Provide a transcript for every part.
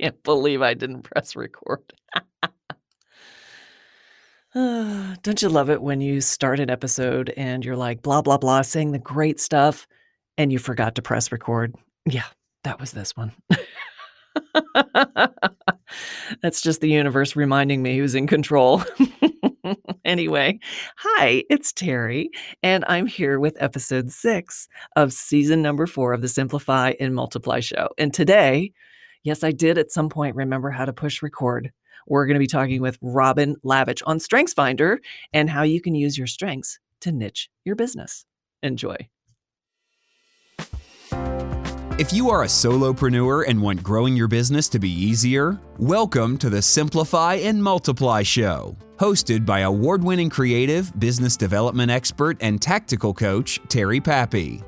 can't believe I didn't press record. Don't you love it when you start an episode and you're like, blah, blah, blah, saying the great stuff, and you forgot to press record? Yeah, that was this one. That's just the universe reminding me who's in control. anyway, hi, it's Terry, and I'm here with episode six of season number four of the Simplify and Multiply show. And today, yes, I did at some point remember how to push record. We're going to be talking with Robin Lavitch on StrengthsFinder and how you can use your strengths to niche your business. Enjoy. If you are a solopreneur and want growing your business to be easier, welcome to the Simplify and Multiply Show, hosted by award winning creative, business development expert, and tactical coach, Terry Pappy.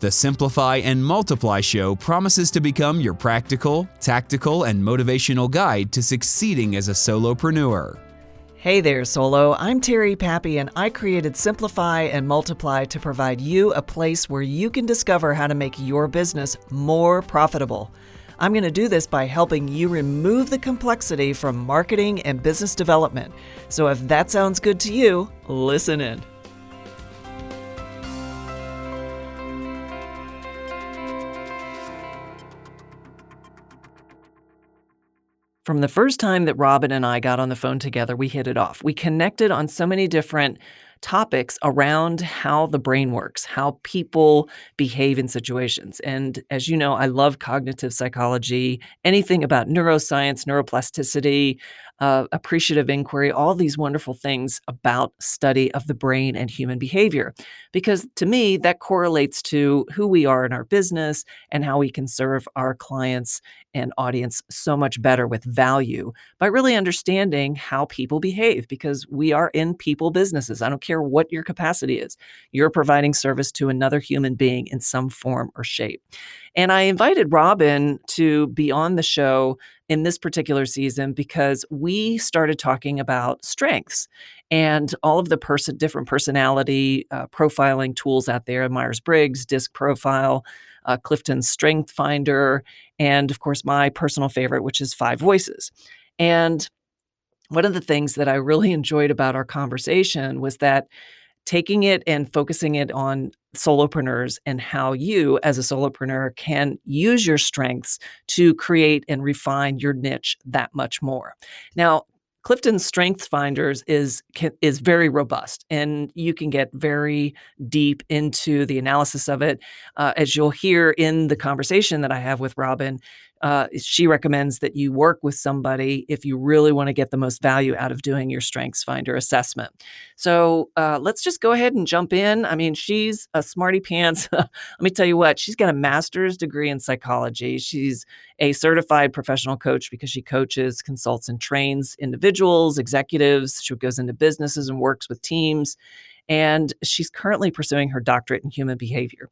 The Simplify and Multiply Show promises to become your practical, tactical, and motivational guide to succeeding as a solopreneur. Hey there, Solo. I'm Terry Pappy, and I created Simplify and Multiply to provide you a place where you can discover how to make your business more profitable. I'm going to do this by helping you remove the complexity from marketing and business development. So if that sounds good to you, listen in. From the first time that Robin and I got on the phone together, we hit it off. We connected on so many different topics around how the brain works, how people behave in situations. And as you know, I love cognitive psychology, anything about neuroscience, neuroplasticity, uh, appreciative inquiry, all these wonderful things about study of the brain and human behavior. Because to me, that correlates to who we are in our business and how we can serve our clients and audience so much better with value by really understanding how people behave because we are in people businesses. I don't care what your capacity is, you're providing service to another human being in some form or shape. And I invited Robin to be on the show in this particular season because we started talking about strengths and all of the person different personality uh, profiling tools out there myers-briggs disc profile uh, clifton's strength finder and of course my personal favorite which is five voices. And one of the things that i really enjoyed about our conversation was that taking it and focusing it on solopreneurs and how you as a solopreneur can use your strengths to create and refine your niche that much more. Now, Clifton's Strengths Finders is is very robust, and you can get very deep into the analysis of it. Uh, as you'll hear in the conversation that I have with Robin, uh, she recommends that you work with somebody if you really want to get the most value out of doing your strengths finder assessment. So uh, let's just go ahead and jump in. I mean she's a smarty pants. Let me tell you what she's got a master's degree in psychology. She's a certified professional coach because she coaches consults and trains individuals executives. She goes into businesses and works with teams. And she's currently pursuing her doctorate in human behavior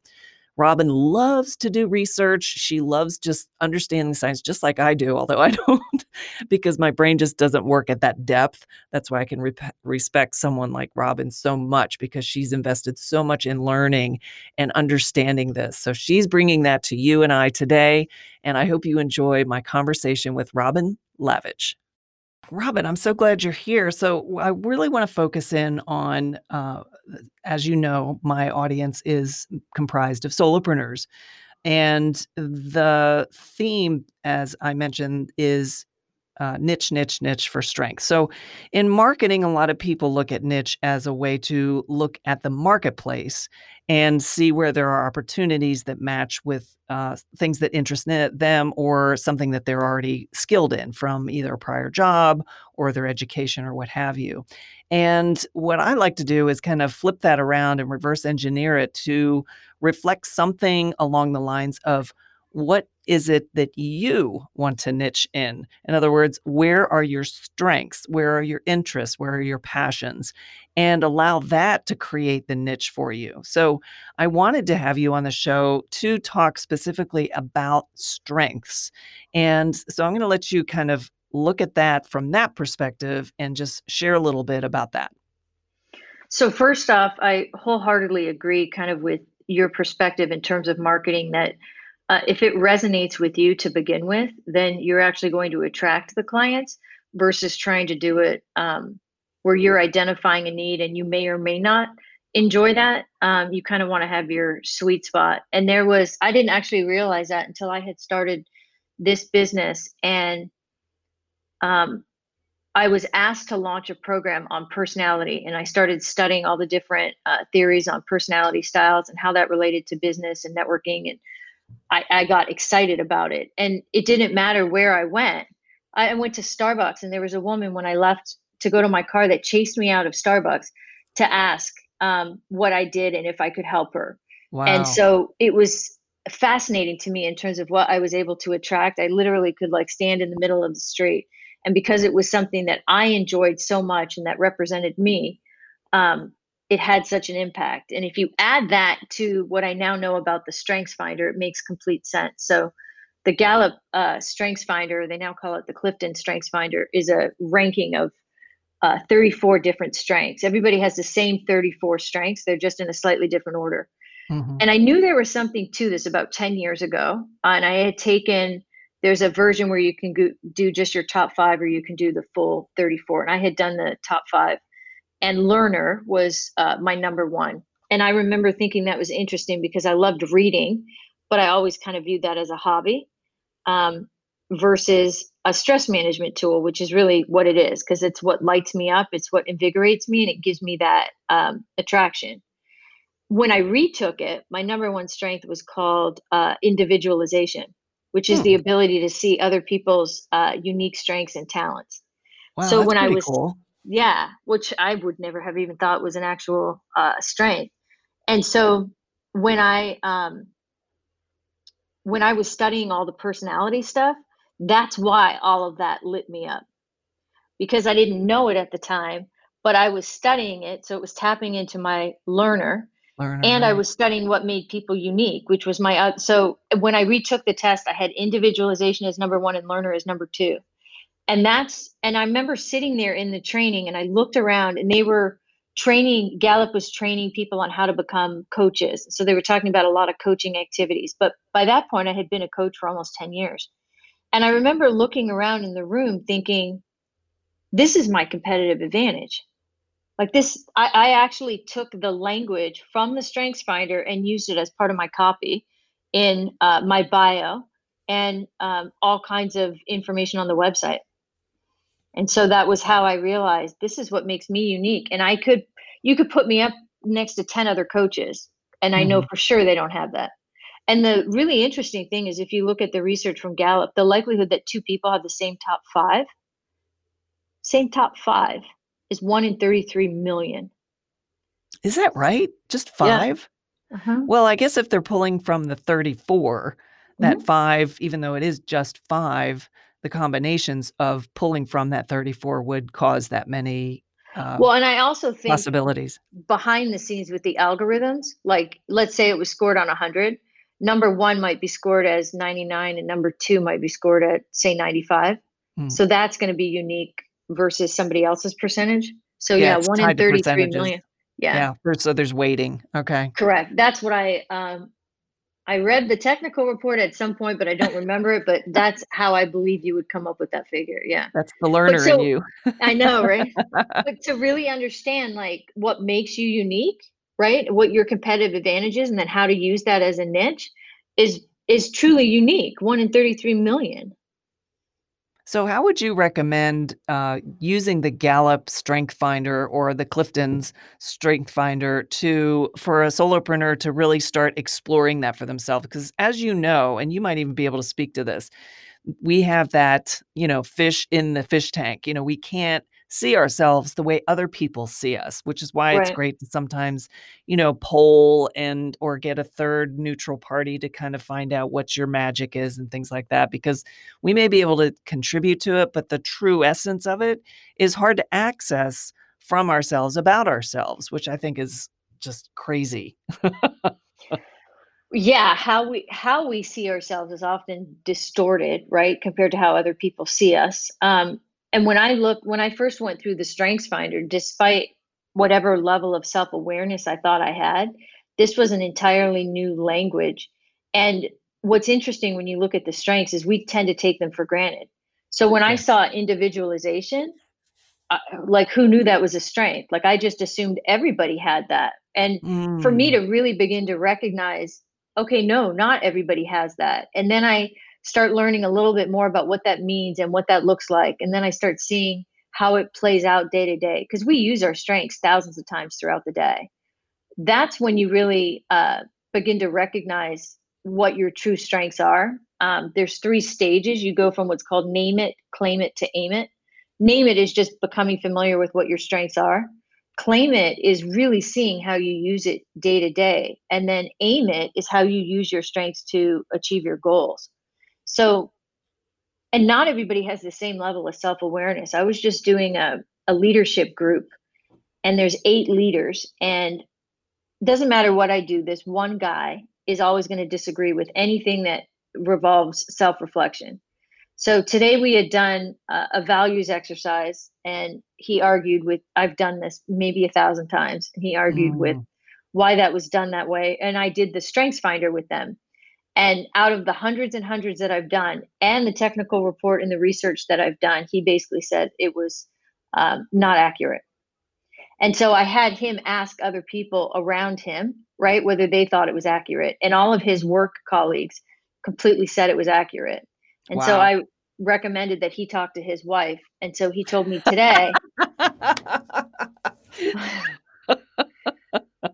Robin loves to do research. She loves just understanding science, just like I do, although I don't, because my brain just doesn't work at that depth. That's why I can re- respect someone like Robin so much because she's invested so much in learning and understanding this. So she's bringing that to you and I today. And I hope you enjoy my conversation with Robin Lavitch. Robin, I'm so glad you're here. So, I really want to focus in on, uh, as you know, my audience is comprised of solopreneurs. And the theme, as I mentioned, is uh, niche, niche, niche for strength. So, in marketing, a lot of people look at niche as a way to look at the marketplace and see where there are opportunities that match with uh, things that interest them or something that they're already skilled in from either a prior job or their education or what have you. And what I like to do is kind of flip that around and reverse engineer it to reflect something along the lines of what is it that you want to niche in? In other words, where are your strengths? Where are your interests? Where are your passions? And allow that to create the niche for you. So, I wanted to have you on the show to talk specifically about strengths. And so, I'm going to let you kind of look at that from that perspective and just share a little bit about that. So, first off, I wholeheartedly agree kind of with your perspective in terms of marketing that uh, if it resonates with you to begin with, then you're actually going to attract the clients versus trying to do it um, where you're identifying a need and you may or may not enjoy that. Um, you kind of want to have your sweet spot. And there was, I didn't actually realize that until I had started this business. And um, I was asked to launch a program on personality, and I started studying all the different uh, theories on personality styles and how that related to business and networking. And I, I got excited about it. And it didn't matter where I went. I went to Starbucks, and there was a woman when I left to go to my car that chased me out of Starbucks to ask um, what I did and if I could help her. Wow. And so it was fascinating to me in terms of what I was able to attract. I literally could like stand in the middle of the street. And because it was something that I enjoyed so much and that represented me, um, it had such an impact. And if you add that to what I now know about the Strengths Finder, it makes complete sense. So the Gallup uh, Strengths Finder, they now call it the Clifton Strengths Finder, is a ranking of uh, 34 different strengths. Everybody has the same 34 strengths, they're just in a slightly different order. Mm-hmm. And I knew there was something to this about 10 years ago. And I had taken, there's a version where you can go, do just your top five or you can do the full 34. And I had done the top five. And Learner was uh, my number one. And I remember thinking that was interesting because I loved reading, but I always kind of viewed that as a hobby. Um, versus a stress management tool, which is really what it is, because it's what lights me up, it's what invigorates me, and it gives me that um, attraction. When I retook it, my number one strength was called uh, individualization, which is hmm. the ability to see other people's uh, unique strengths and talents. Wow, so when I was, cool. Yeah, which I would never have even thought was an actual uh, strength. And so when I um, when I was studying all the personality stuff, that's why all of that lit me up because I didn't know it at the time, but I was studying it. So it was tapping into my learner. learner and right. I was studying what made people unique, which was my. Uh, so when I retook the test, I had individualization as number one and learner as number two. And that's, and I remember sitting there in the training and I looked around and they were training, Gallup was training people on how to become coaches. So they were talking about a lot of coaching activities. But by that point, I had been a coach for almost 10 years. And I remember looking around in the room thinking, this is my competitive advantage. Like this, I, I actually took the language from the Strengths Finder and used it as part of my copy in uh, my bio and um, all kinds of information on the website. And so that was how I realized this is what makes me unique. And I could, you could put me up next to 10 other coaches, and I know mm-hmm. for sure they don't have that. And the really interesting thing is if you look at the research from Gallup, the likelihood that two people have the same top five, same top five, is one in 33 million. Is that right? Just five? Yeah. Uh-huh. Well, I guess if they're pulling from the 34, that mm-hmm. five, even though it is just five, the combinations of pulling from that 34 would cause that many uh, well, and I also think possibilities. behind the scenes with the algorithms, like let's say it was scored on 100, number one might be scored as 99 and number two might be scored at say 95 hmm. so that's going to be unique versus somebody else's percentage. So yeah, yeah one in 33 million yeah. Yeah so there's weighting okay. Correct. That's what i um i read the technical report at some point but i don't remember it but that's how i believe you would come up with that figure yeah that's the learner so, in you i know right but to really understand like what makes you unique right? What your competitive advantage is, and then how to use that as a niche is is truly unique. One in 33 million. So, how would you recommend uh, using the Gallup Strength Finder or the Clifton's Strength Finder to for a solopreneur to really start exploring that for themselves? Because, as you know, and you might even be able to speak to this, we have that you know fish in the fish tank. You know, we can't see ourselves the way other people see us, which is why right. it's great to sometimes, you know, poll and or get a third neutral party to kind of find out what your magic is and things like that because we may be able to contribute to it, but the true essence of it is hard to access from ourselves about ourselves, which I think is just crazy. yeah how we how we see ourselves is often distorted right compared to how other people see us um, and when I look, when I first went through the Strengths Finder, despite whatever level of self awareness I thought I had, this was an entirely new language. And what's interesting when you look at the strengths is we tend to take them for granted. So when I saw individualization, uh, like who knew that was a strength? Like I just assumed everybody had that. And for me Mm. to really begin to recognize, okay, no, not everybody has that. And then I start learning a little bit more about what that means and what that looks like. And then I start seeing how it plays out day to day because we use our strengths thousands of times throughout the day. That's when you really uh, begin to recognize what your true strengths are. Um, there's three stages. You go from what's called name it, claim it to aim it. Name it is just becoming familiar with what your strengths are. Claim it is really seeing how you use it day to day. And then aim it is how you use your strengths to achieve your goals. So, and not everybody has the same level of self awareness. I was just doing a, a leadership group, and there's eight leaders, and it doesn't matter what I do, this one guy is always going to disagree with anything that revolves self reflection. So today we had done a, a values exercise, and he argued with, I've done this maybe a thousand times, and he argued with Mm. why that was done that way. And I did the strengths finder with them. And out of the hundreds and hundreds that I've done, and the technical report and the research that I've done, he basically said it was um, not accurate. And so I had him ask other people around him, right, whether they thought it was accurate. And all of his work colleagues completely said it was accurate. And so I recommended that he talk to his wife. And so he told me today,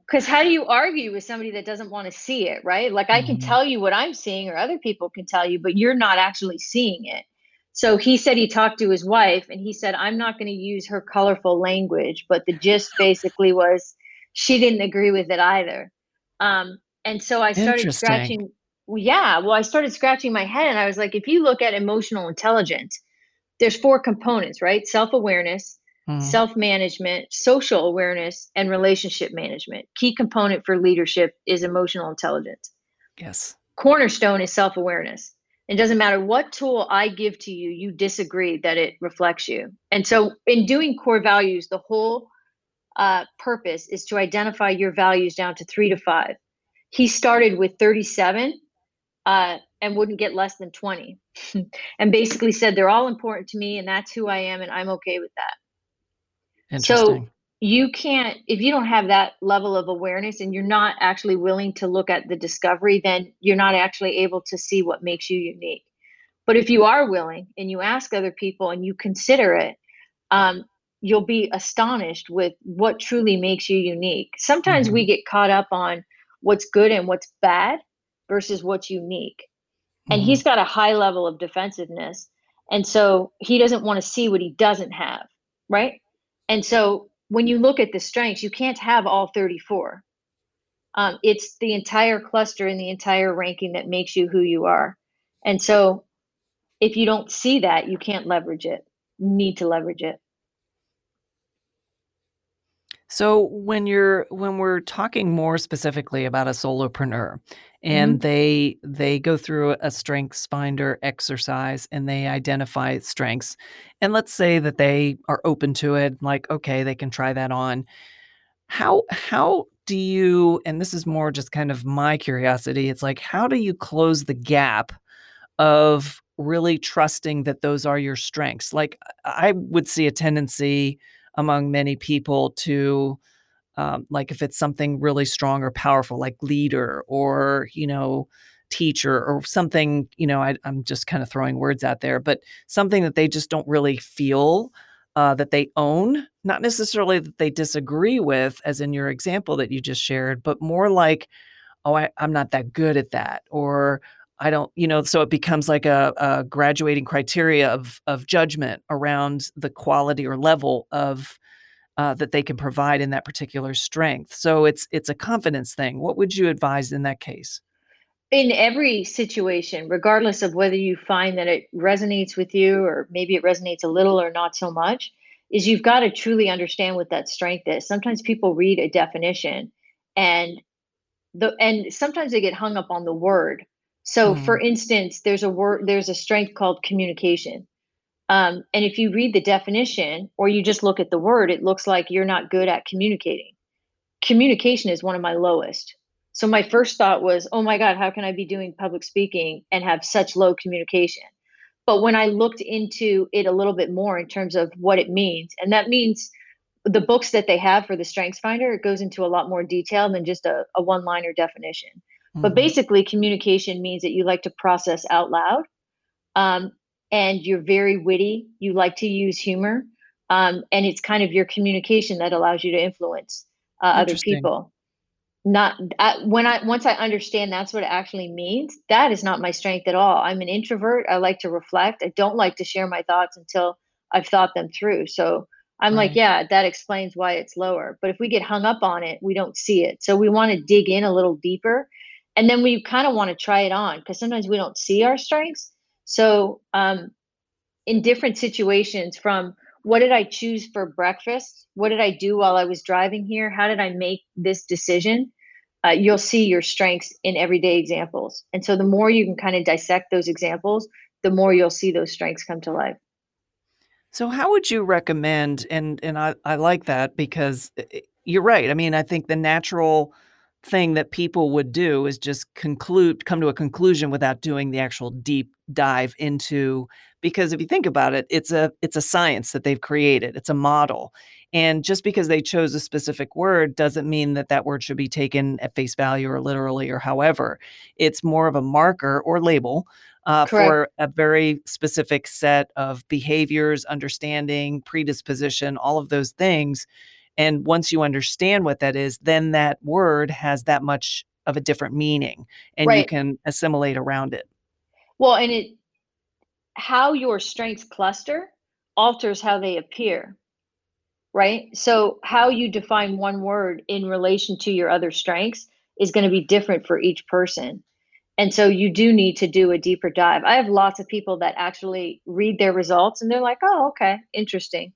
because how do you argue with somebody that doesn't want to see it, right? Like I can Mhm. tell you what I'm seeing, or other people can tell you, but you're not actually seeing it. So he said he talked to his wife and he said, I'm not going to use her colorful language, but the gist basically was she didn't agree with it either. Um, and so I started scratching. well, Yeah, well, I started scratching my head and I was like, if you look at emotional intelligence, there's four components, right? Self Mm. self management, social awareness, and relationship management. Key component for leadership is emotional intelligence. Yes. Cornerstone is self awareness. It doesn't matter what tool I give to you, you disagree that it reflects you. And so, in doing core values, the whole uh, purpose is to identify your values down to three to five. He started with 37 uh, and wouldn't get less than 20, and basically said they're all important to me, and that's who I am, and I'm okay with that. So you can't, if you don't have that level of awareness and you're not actually willing to look at the discovery, then you're not actually able to see what makes you unique. But if you are willing and you ask other people and you consider it, um, you'll be astonished with what truly makes you unique. Sometimes we Mhm. get caught up on what's good and what's bad versus what's unique. And Mhm. he's got a high level of defensiveness. And so he doesn't want to see what he doesn't have. Right. And so when you look at the strengths, you can't have all 34. Um, it's the entire cluster and the entire ranking that makes you who you are. And so if you don't see that, you can't leverage it. Need to leverage it. So when you're when we're talking more specifically about a solopreneur and Mhm. they they go through a strengths finder exercise and they identify strengths and let's say that they are open to it like okay they can try that on how how do you and this is more just kind of my curiosity it's like how do you close the gap of really trusting that those are your strengths like I would see a tendency among many people to um, like if it's something really strong or powerful like leader or you know teacher or something you know I, i'm just kind of throwing words out there but something that they just don't really feel uh, that they own not necessarily that they disagree with as in your example that you just shared but more like oh I, i'm not that good at that or i don't you know so it becomes like a, a graduating criteria of of judgment around the quality or level of uh, that they can provide in that particular strength. So it's it's a confidence thing. What would you advise in that case? In every situation, regardless of whether you find that it resonates with you or maybe it resonates a little or not so much, is you've got to truly understand what that strength is. Sometimes people read a definition and the and sometimes they get hung up on the word. So for Mm, instance, there's a word there's a strength called communication. Um, and if you read the definition or you just look at the word, it looks like you're not good at communicating. Communication is one of my lowest. So my first thought was, oh my God, how can I be doing public speaking and have such low communication? But when I looked into it a little bit more in terms of what it means, and that means the books that they have for the Strengths Finder, it goes into a lot more detail than just a, a one liner definition. Mm-hmm. But basically, communication means that you like to process out loud um, and you're very witty. You like to use humor. Um, and it's kind of your communication that allows you to influence uh, other people not I, when i once i understand that's what it actually means that is not my strength at all i'm an introvert i like to reflect i don't like to share my thoughts until i've thought them through so i'm right. like yeah that explains why it's lower but if we get hung up on it we don't see it so we want to dig in a little deeper and then we kind of want to try it on because sometimes we don't see our strengths so um, in different situations from what did I choose for breakfast? What did I do while I was driving here? How did I make this decision? Uh, you'll see your strengths in everyday examples. And so the more you can kind of dissect those examples, the more you'll see those strengths come to life. So how would you recommend and and I, I like that because eh, eh, you're right. I mean, I think the natural thing that people would do is just conclude come to a conclusion without doing the actual deep dive into because if you think about it it's a it's a science that they've created. It's a model. And just because they chose a specific word doesn't mean that that word should be taken at face value or literally or however. It's more of a marker or label uh, for a very specific set of behaviors understanding predisposition all of those things and once you understand what that is, then that word has that much of a different meaning and right. you can assimilate around it. Well, and it how your strengths cluster alters how they appear. Right? So how you define one word in relation to your other strengths is going to be different for each person. And so you do need to do a deeper dive. I have lots of people that actually read their results and they're like, "Oh, okay, interesting."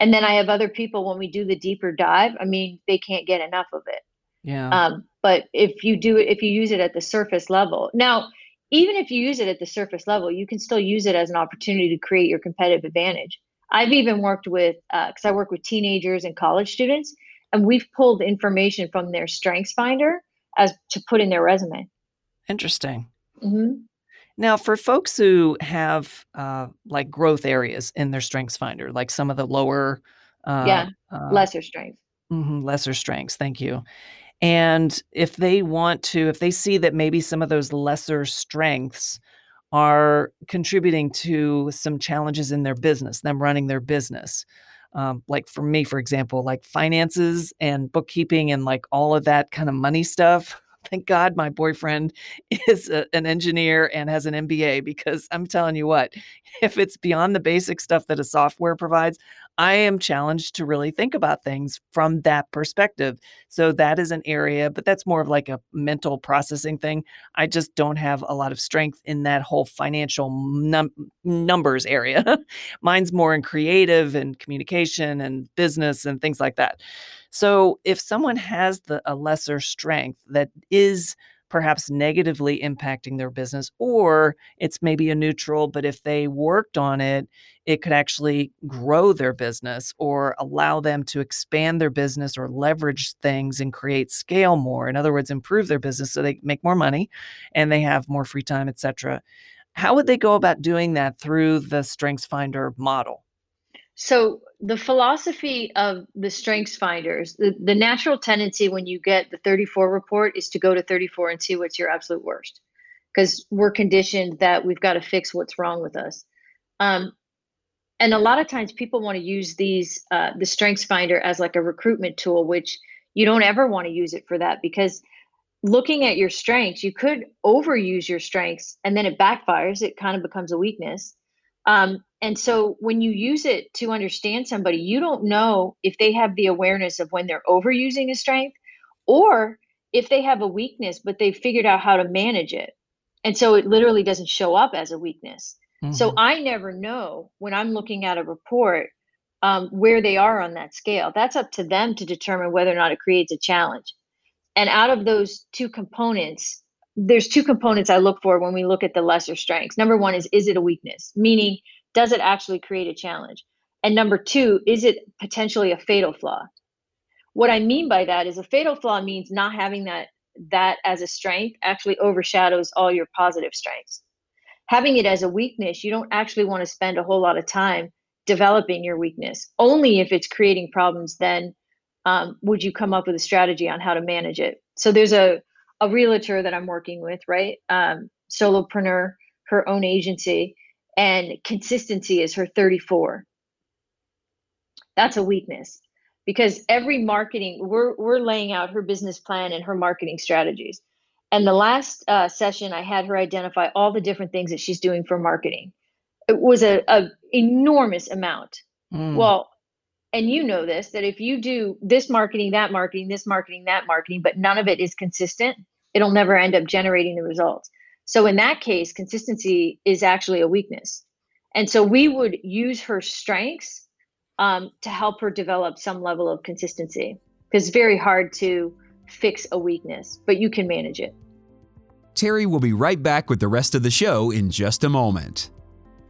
And then I have other people when we do the deeper dive. I mean, they can't get enough of it. Yeah. Um, but if you do it, if you use it at the surface level, now even if you use it at the surface level, you can still use it as an opportunity to create your competitive advantage. I've even worked with because uh, I work with teenagers and college students, and we've pulled information from their Strengths Finder as to put in their resume. Interesting. Mm-hmm. Now, for folks who have uh, like growth areas in their Strengths Finder, like some of the lower, uh, yeah, uh, lesser strengths, mm-hmm, lesser strengths. Thank you. And if they want to, if they see that maybe some of those lesser strengths are contributing to some challenges in their business, them running their business. Um, like for me, for example, like finances and bookkeeping and like all of that kind of money stuff thank God my boyfriend is a, an engineer and has an MBA because I'm telling you what, if it's beyond the basic stuff that a software provides, I am challenged to really think about things from that perspective. So that is an area, but that's more of like a mental processing thing. I just don't have a lot of strength in that whole financial num- numbers area. Mine's more in creative and communication and business and things like that. So if someone has the a lesser strength that is perhaps negatively impacting their business or it's maybe a neutral but if they worked on it it could actually grow their business or allow them to expand their business or leverage things and create scale more. In other words improve their business so they make more money and they have more free time etc how would they go about doing that through the strengths finder model so the philosophy of the strengths finders, the, the natural tendency when you get the 34 report is to go to 34 and see what's your absolute worst. Because we're conditioned that we've got to fix what's wrong with us. Um, and a lot of times people want to use these uh, the strengths finder as like a recruitment tool which you don't ever want to use it for that because looking at your strengths you could overuse your strengths and then it backfires it kind of becomes a weakness um, and so when you use it to understand somebody, you don't know if they have the awareness of when they're overusing a strength or if they have a weakness, but they've figured out how to manage it. And so it literally doesn't show up as a weakness. Mm-hmm. So I never know when I'm looking at a report um, where they are on that scale. That's up to them to determine whether or not it creates a challenge. And out of those two components, there's two components I look for when we look at the lesser strengths. Number one is is it a weakness? Meaning, does it actually create a challenge? And number two, is it potentially a fatal flaw? What I mean by that is a fatal flaw means not having that that as a strength actually overshadows all your positive strengths. Having it as a weakness, you don't actually want to spend a whole lot of time developing your weakness. Only if it's creating problems, then um, would you come up with a strategy on how to manage it. So there's a a realtor that I'm working with, right? Um, solopreneur, her own agency, and consistency is her 34. That's a weakness because every marketing we're we're laying out her business plan and her marketing strategies. And the last uh, session, I had her identify all the different things that she's doing for marketing. It was a, a enormous amount. Mm. Well, and you know this that if you do this marketing, that marketing, this marketing, that marketing, but none of it is consistent, it'll never end up generating the results. So in that case, consistency is actually a weakness. And so we would use her strengths um, to help her develop some level of consistency because it's very hard to fix a weakness, but you can manage it. Terry will be right back with the rest of the show in just a moment.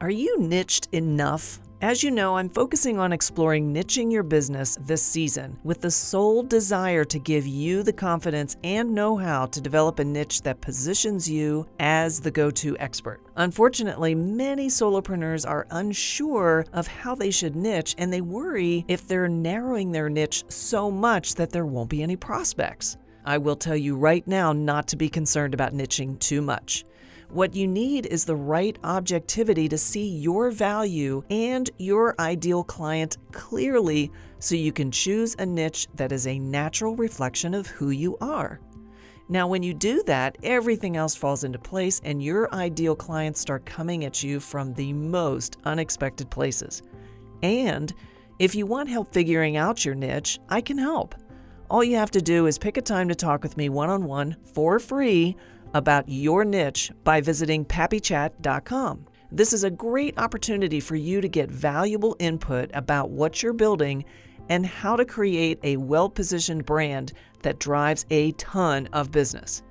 Are you niched enough? As you know, I'm focusing on exploring niching your business this season with the sole desire to give you the confidence and know how to develop a niche that positions you as the go to expert. Unfortunately, many solopreneurs are unsure of how they should niche and they worry if they're narrowing their niche so much that there won't be any prospects. I will tell you right now not to be concerned about niching too much. What you need is the right objectivity to see your value and your ideal client clearly so you can choose a niche that is a natural reflection of who you are. Now, when you do that, everything else falls into place and your ideal clients start coming at you from the most unexpected places. And if you want help figuring out your niche, I can help. All you have to do is pick a time to talk with me one on one for free about your niche by visiting pappychat.com. This is a great opportunity for you to get valuable input about what you're building and how to create a well positioned brand that drives a ton of business.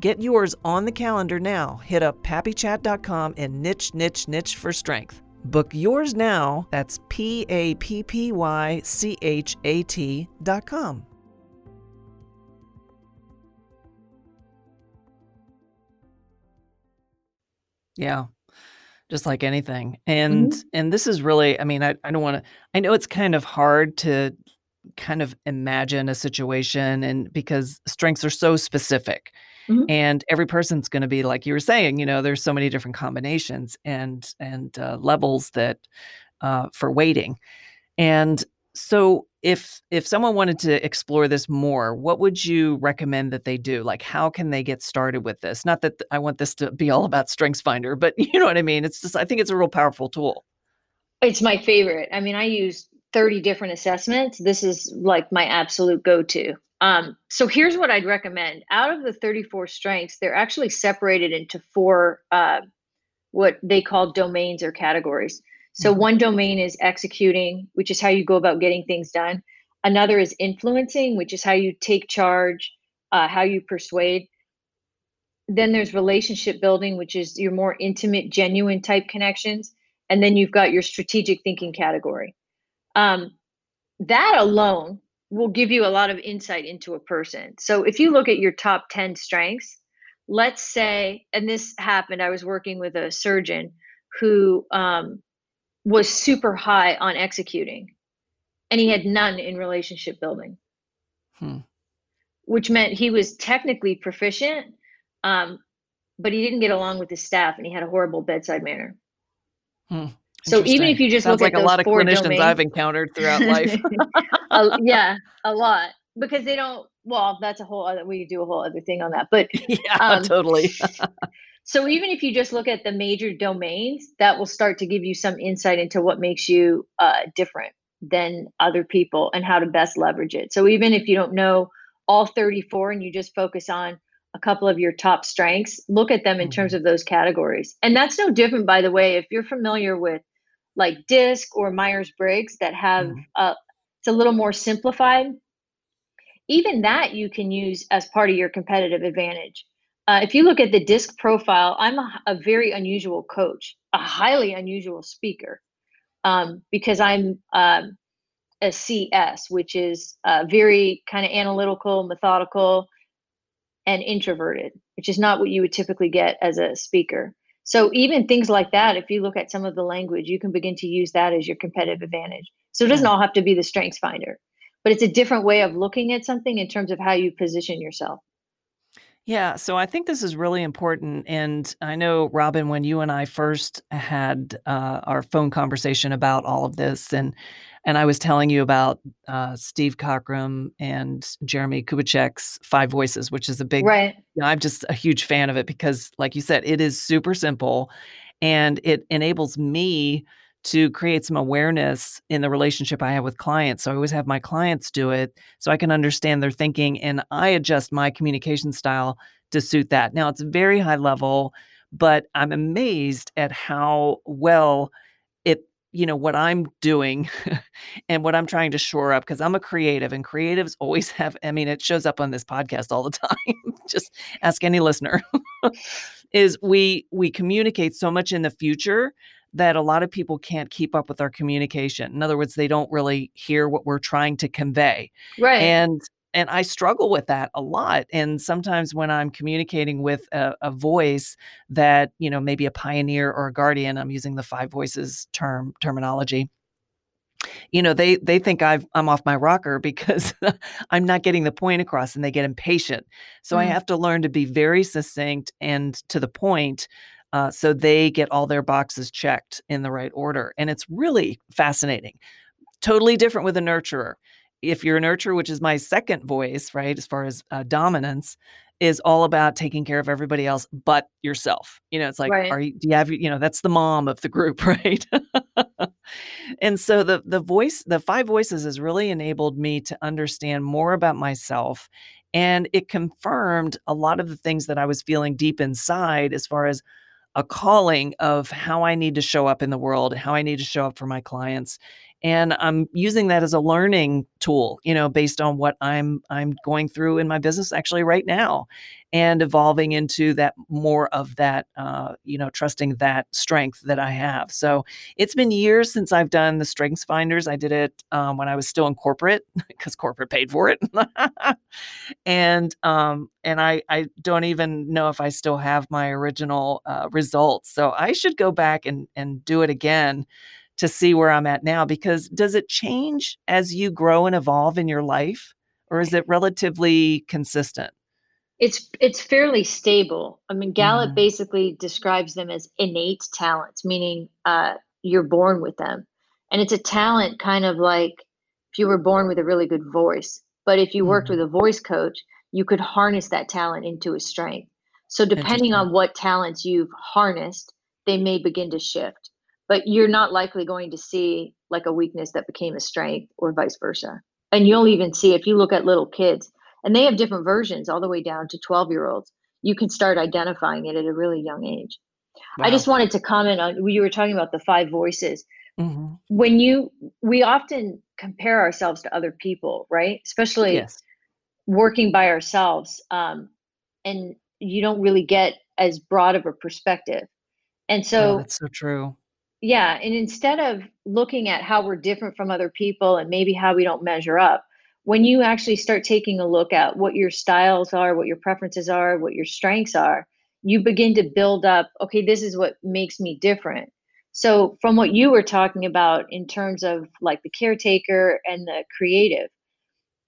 Get yours on the calendar now. Hit up pappychat.com and niche, niche, niche for strength. Book yours now. That's P A P P Y C H A T.com. Yeah. Just like anything. And Mhm. and this is really I mean, I I don't wanna I know it's kind of hard to kind of imagine a situation and because strengths are so specific, Mhm. and every person's gonna be like you were saying, you know, there's so many different combinations and and, uh, levels that, uh, for weighting. And so if if someone wanted to explore this more, what would you recommend that they do? Like, how can they get started with this? Not that I want this to be all about StrengthsFinder, but you know what I mean? It's just I think it's a real powerful tool. It's my favorite. I mean, I use 30 different assessments. This is like my absolute go-to. Um, so here's what I'd recommend. Out of the 34 strengths, they're actually separated into four uh, what they call domains or categories. So mm-hmm. one domain is executing, which is how you go about getting things done. Another is influencing, which is how you take charge, uh, how you persuade. Then there's relationship building, which is your more intimate, genuine type connections. And then you've got your strategic thinking category. Um, that alone will give you a lot of insight into a person. So if you look at your top 10 strengths, let's say, and this happened, I was working with a surgeon who um, was super high on executing and he had none in relationship building hmm. which meant he was technically proficient um, but he didn't get along with his staff and he had a horrible bedside manner hmm. so even if you just Sounds look like at a lot of clinicians domains, I've encountered throughout life. uh, yeah, a lot because they don't. Well, that's a whole other. We do a whole other thing on that, but yeah, um, totally. So even if you just look at the major domains, that will start to give you some insight into what makes you uh, different than other people and how to best leverage it. So even if you don't know all 34 and you just focus on a couple of your top strengths, look at them in mm-hmm. terms of those categories. And that's no different, by the way, if you're familiar with like DISC or Myers Briggs that have mm-hmm. uh, it's a little more simplified. Even that you can use as part of your competitive advantage. Uh, if you look at the disc profile, I'm a, a very unusual coach, a highly unusual speaker, um, because I'm um, a CS, which is uh, very kind of analytical, methodical. and introverted, which is not what you would typically get as a speaker. So even things like that, if you look at some of the language, you can begin to use that as your competitive advantage. So it doesn't all have to be the strengths finder, but it's a different way of looking at something in terms of how you position yourself. Yeah, so I think this is really important. And I know, Robin, when you and I first had uh, our phone conversation about all of this, and and I was telling you about uh, Steve Cockram and Jeremie Kubicek's Five Voices, which is a big, Right. you know, I'm just a huge fan of it because, like you said, it is super simple and it enables me to create some awareness in the relationship I have with clients. So I always have my clients do it so I can understand their thinking and I adjust my communication style to suit that. Now it's very high level, but I'm amazed at how well it, you know, what I'm doing and what I'm trying to shore up because I'm a creative and creatives always have, I mean, it shows up on this podcast all the time. Just ask any listener. is we we communicate so much in the future that a lot of people can't keep up with our communication. In other words, they don't really hear what we're trying to convey. Right. And and I struggle with that a lot. And sometimes when I'm communicating with a, a voice that, you know, maybe a pioneer or a guardian, I'm using the five voices term terminology. You know, they they think I've I'm off my rocker because I'm not getting the point across and they get impatient. So I Mm. have to learn to be very succinct and to the point uh, so they get all their boxes checked in the right order. And it's really fascinating. Totally different with a nurturer. If you're a nurturer, which is my second voice, right, as far as uh, dominance, is all about taking care of everybody else but yourself. You know, it's like, Right. are you, do you have, you know, that's the mom of the group, right? and so the the voice, the five voices has really enabled me to understand more about myself. And it confirmed a lot of the things that I was feeling deep inside as far as a calling of how I need to show up in the world, how I need to show up for my clients. And I'm using that as a learning tool, you know, based on what I'm I'm going through in my business actually right now and evolving into that more of that uh, you know, trusting that strength that I have. So it's been years since I've done the strengths finders. I did it um, when I was still in corporate because corporate paid for it. and um and I I don't even know if I still have my original uh, results. So I should go back and and do it again to see where I'm at now because does it change as you grow and evolve in your life or is it relatively consistent? It's it's fairly stable. I mean, Gallup Mhm. basically describes them as innate talents, meaning uh, you're born with them, and it's a talent kind of like if you were born with a really good voice. But if you worked with Mhm. a voice coach, you could harness that talent into a strength. So depending on what talents you've harnessed, they may begin to shift. But you're not likely going to see like a weakness that became a strength or vice versa. And you'll even see if you look at little kids and they have different versions all the way down to 12 year olds. You can start identifying it at a really young age. I just wanted to comment on you were talking about the five voices. Mhm. When you we often compare ourselves to other people, right? Especially Yes. working by ourselves, um, and you don't really get as broad of a perspective. And Oh, so that's so true. Yeah, and instead of looking at how we're different from other people and maybe how we don't measure up, when you actually start taking a look at what your styles are, what your preferences are, what your strengths are, you begin to build up, okay, this is what makes me different. So, from what you were talking about in terms of like the caretaker and the creative,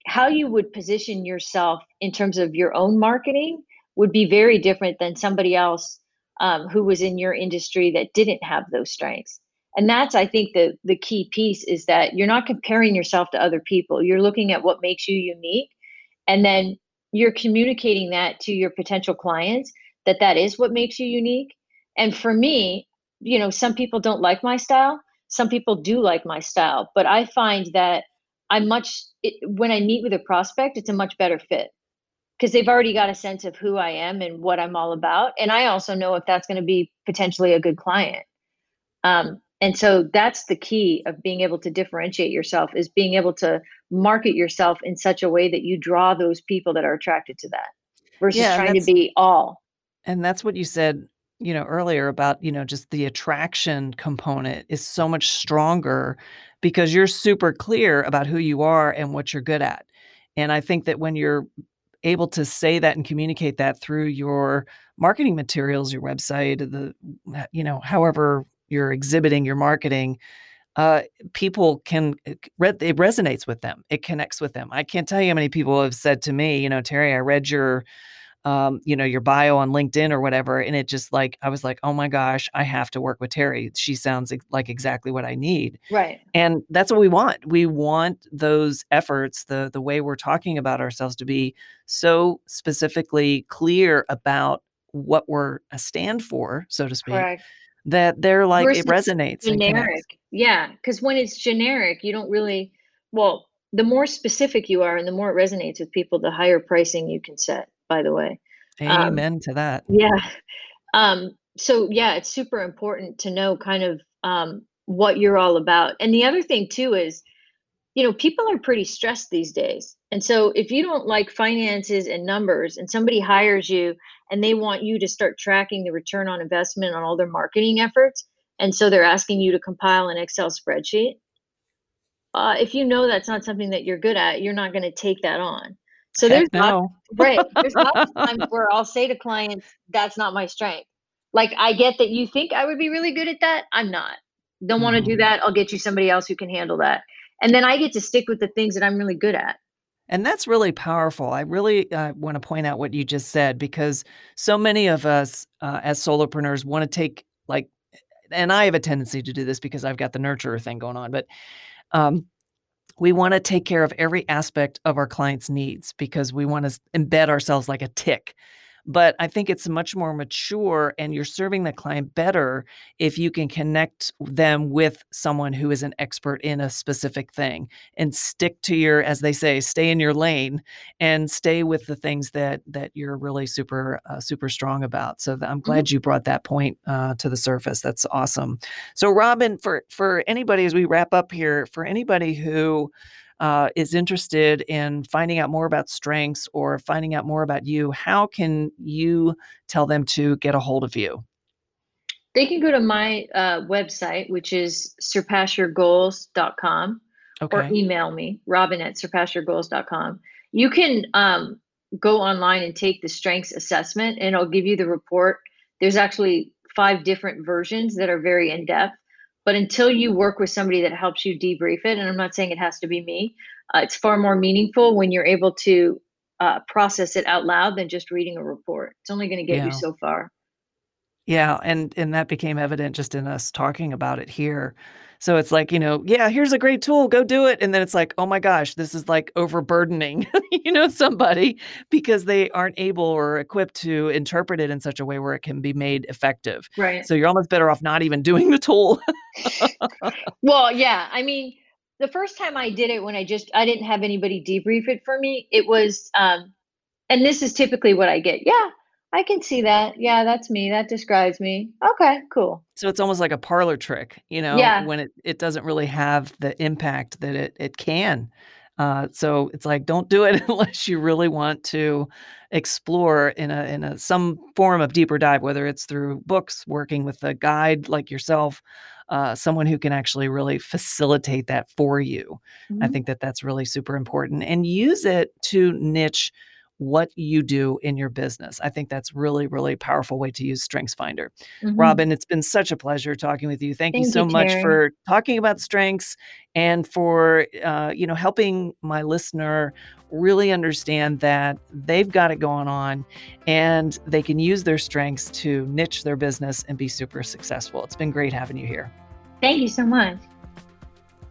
how you would position yourself in terms of your own marketing would be very different than somebody else um, who was in your industry that didn't have those strengths. And that's i think the the key piece is that you're not comparing yourself to other people. You're looking at what makes you unique. And then you're communicating that to your potential clients that that is what makes you unique. And for me you know some people don't like my style. Some people do like my style. But i find that i'm much it, when i meet with a prospect it's a much better fit because they've already got a sense of who i am and what i'm all about and i also know if that's going to be potentially a good client um, and so that's the key of being able to differentiate yourself is being able to market yourself in such a way that you draw those people that are attracted to that versus Yeah, trying to be all. and that's what you said, you know, earlier about, you know, just the attraction component is so much stronger because you're super clear about who you are and what you're good at. And I think that when you're able to say that and communicate that through your marketing materials, your website, the you know, however you're exhibiting your marketing, uh, people can it resonates with them. It connects with them. I can't tell you how many people have said to me, you know, Terry, I read your um, you know, your bio on LinkedIn or whatever. And it just like, I was like, oh my gosh, I have to work with Terry. She sounds like exactly what I need. Right. And that's what we want. We want those efforts, the the way we're talking about ourselves to be so specifically clear about what we're a stand for, so to speak. Correct. That they're like Versus it resonates. generic. Yeah. Because when it's generic, you don't really, well, the more specific you are and the more it resonates with people, the higher pricing you can set by the way. Um, Amen um, to that. Yeah. Um, so yeah, it's super important to know kind of um, what you're all about. And the other thing too is, you know, people are pretty stressed these days. And so if you don't like finances and numbers and somebody hires you and they want you to start tracking the return on investment on all their marketing efforts, and so they're asking you to compile an Excel spreadsheet, uh, if you know that's not something that you're good at, you're not going to take that on. So Heck there's no. lots, right. There's lots of times where I'll say to clients, "That's not my strength." Like I get that you think I would be really good at that. I'm not. Don't want to do mm-hmm. that. I'll get you somebody else who can handle that. And then I get to stick with the things that I'm really good at. And that's really powerful. I really uh, want to point out what you just said because so many of us uh, as solopreneurs want to take like, and I have a tendency to do this because I've got the nurturer thing going on, but um, we want to take care of every aspect of our client's needs because we want to embed ourselves like a tick but I think it's much more mature and you're serving the client better if you can connect them with someone who is an expert in a specific thing and stick to your, as they say, stay in your lane and stay with the things that that you're really super uh, super strong about. So I'm mm-hmm. glad mm-hmm. you brought that point uh, to the surface. That's awesome. So Robin, for for anybody as we wrap up here, for anybody who uh, is interested in finding out more about strengths or finding out more about you, how can you tell them to get a hold of you? They can go to my uh, website, which is surpassyourgoals.com, okay. or email me, robin at surpassyourgoals.com. You can um, go online and take the strengths assessment, and I'll give you the report. There's actually five different versions that are very in depth. But until you work with somebody that helps you debrief it, and I'm not saying it has to be me, uh, it's far more meaningful when you're able to uh, process it out loud than just reading a report. It's only going to get yeah. you so far. Yeah, and and that became evident just in us talking about it here. So it's like, you know, yeah, here's a great tool, go do it. And then it's like, oh my gosh, this is like overburdening, you know, somebody because they aren't able or equipped to interpret it in such a way where it can be made effective. Right. So you're almost better off not even doing the tool. well, yeah. I mean, the first time I did it when I just I didn't have anybody debrief it for me, it was um and this is typically what I get. Yeah, I can see that. Yeah, that's me. That describes me. Okay, cool. So it's almost like a parlor trick, you know, yeah. when it, it doesn't really have the impact that it, it can. Uh, so it's like don't do it unless you really want to explore in a in a some form of deeper dive, whether it's through books, working with a guide like yourself, uh, someone who can actually really facilitate that for you. Mm-hmm. I think that that's really super important, and use it to niche what you do in your business. I think that's really, really powerful way to use Strengths Finder. Mm-hmm. Robin, it's been such a pleasure talking with you. Thank, Thank you so you, much for talking about strengths and for uh, you know helping my listener really understand that they've got it going on and they can use their strengths to niche their business and be super successful. It's been great having you here. Thank you so much.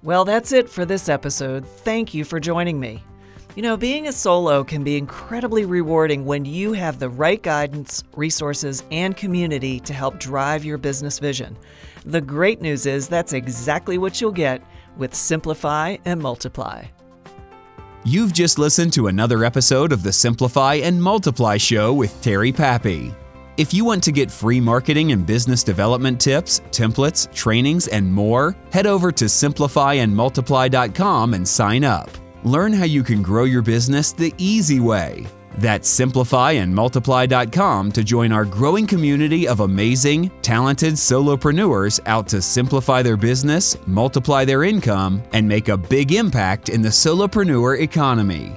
Well, that's it for this episode. Thank you for joining me. You know, being a solo can be incredibly rewarding when you have the right guidance, resources, and community to help drive your business vision. The great news is that's exactly what you'll get with Simplify and Multiply. You've just listened to another episode of the Simplify and Multiply Show with Terry Pappy. If you want to get free marketing and business development tips, templates, trainings, and more, head over to simplifyandmultiply.com and sign up. Learn how you can grow your business the easy way. That's simplifyandmultiply.com to join our growing community of amazing, talented solopreneurs out to simplify their business, multiply their income, and make a big impact in the solopreneur economy.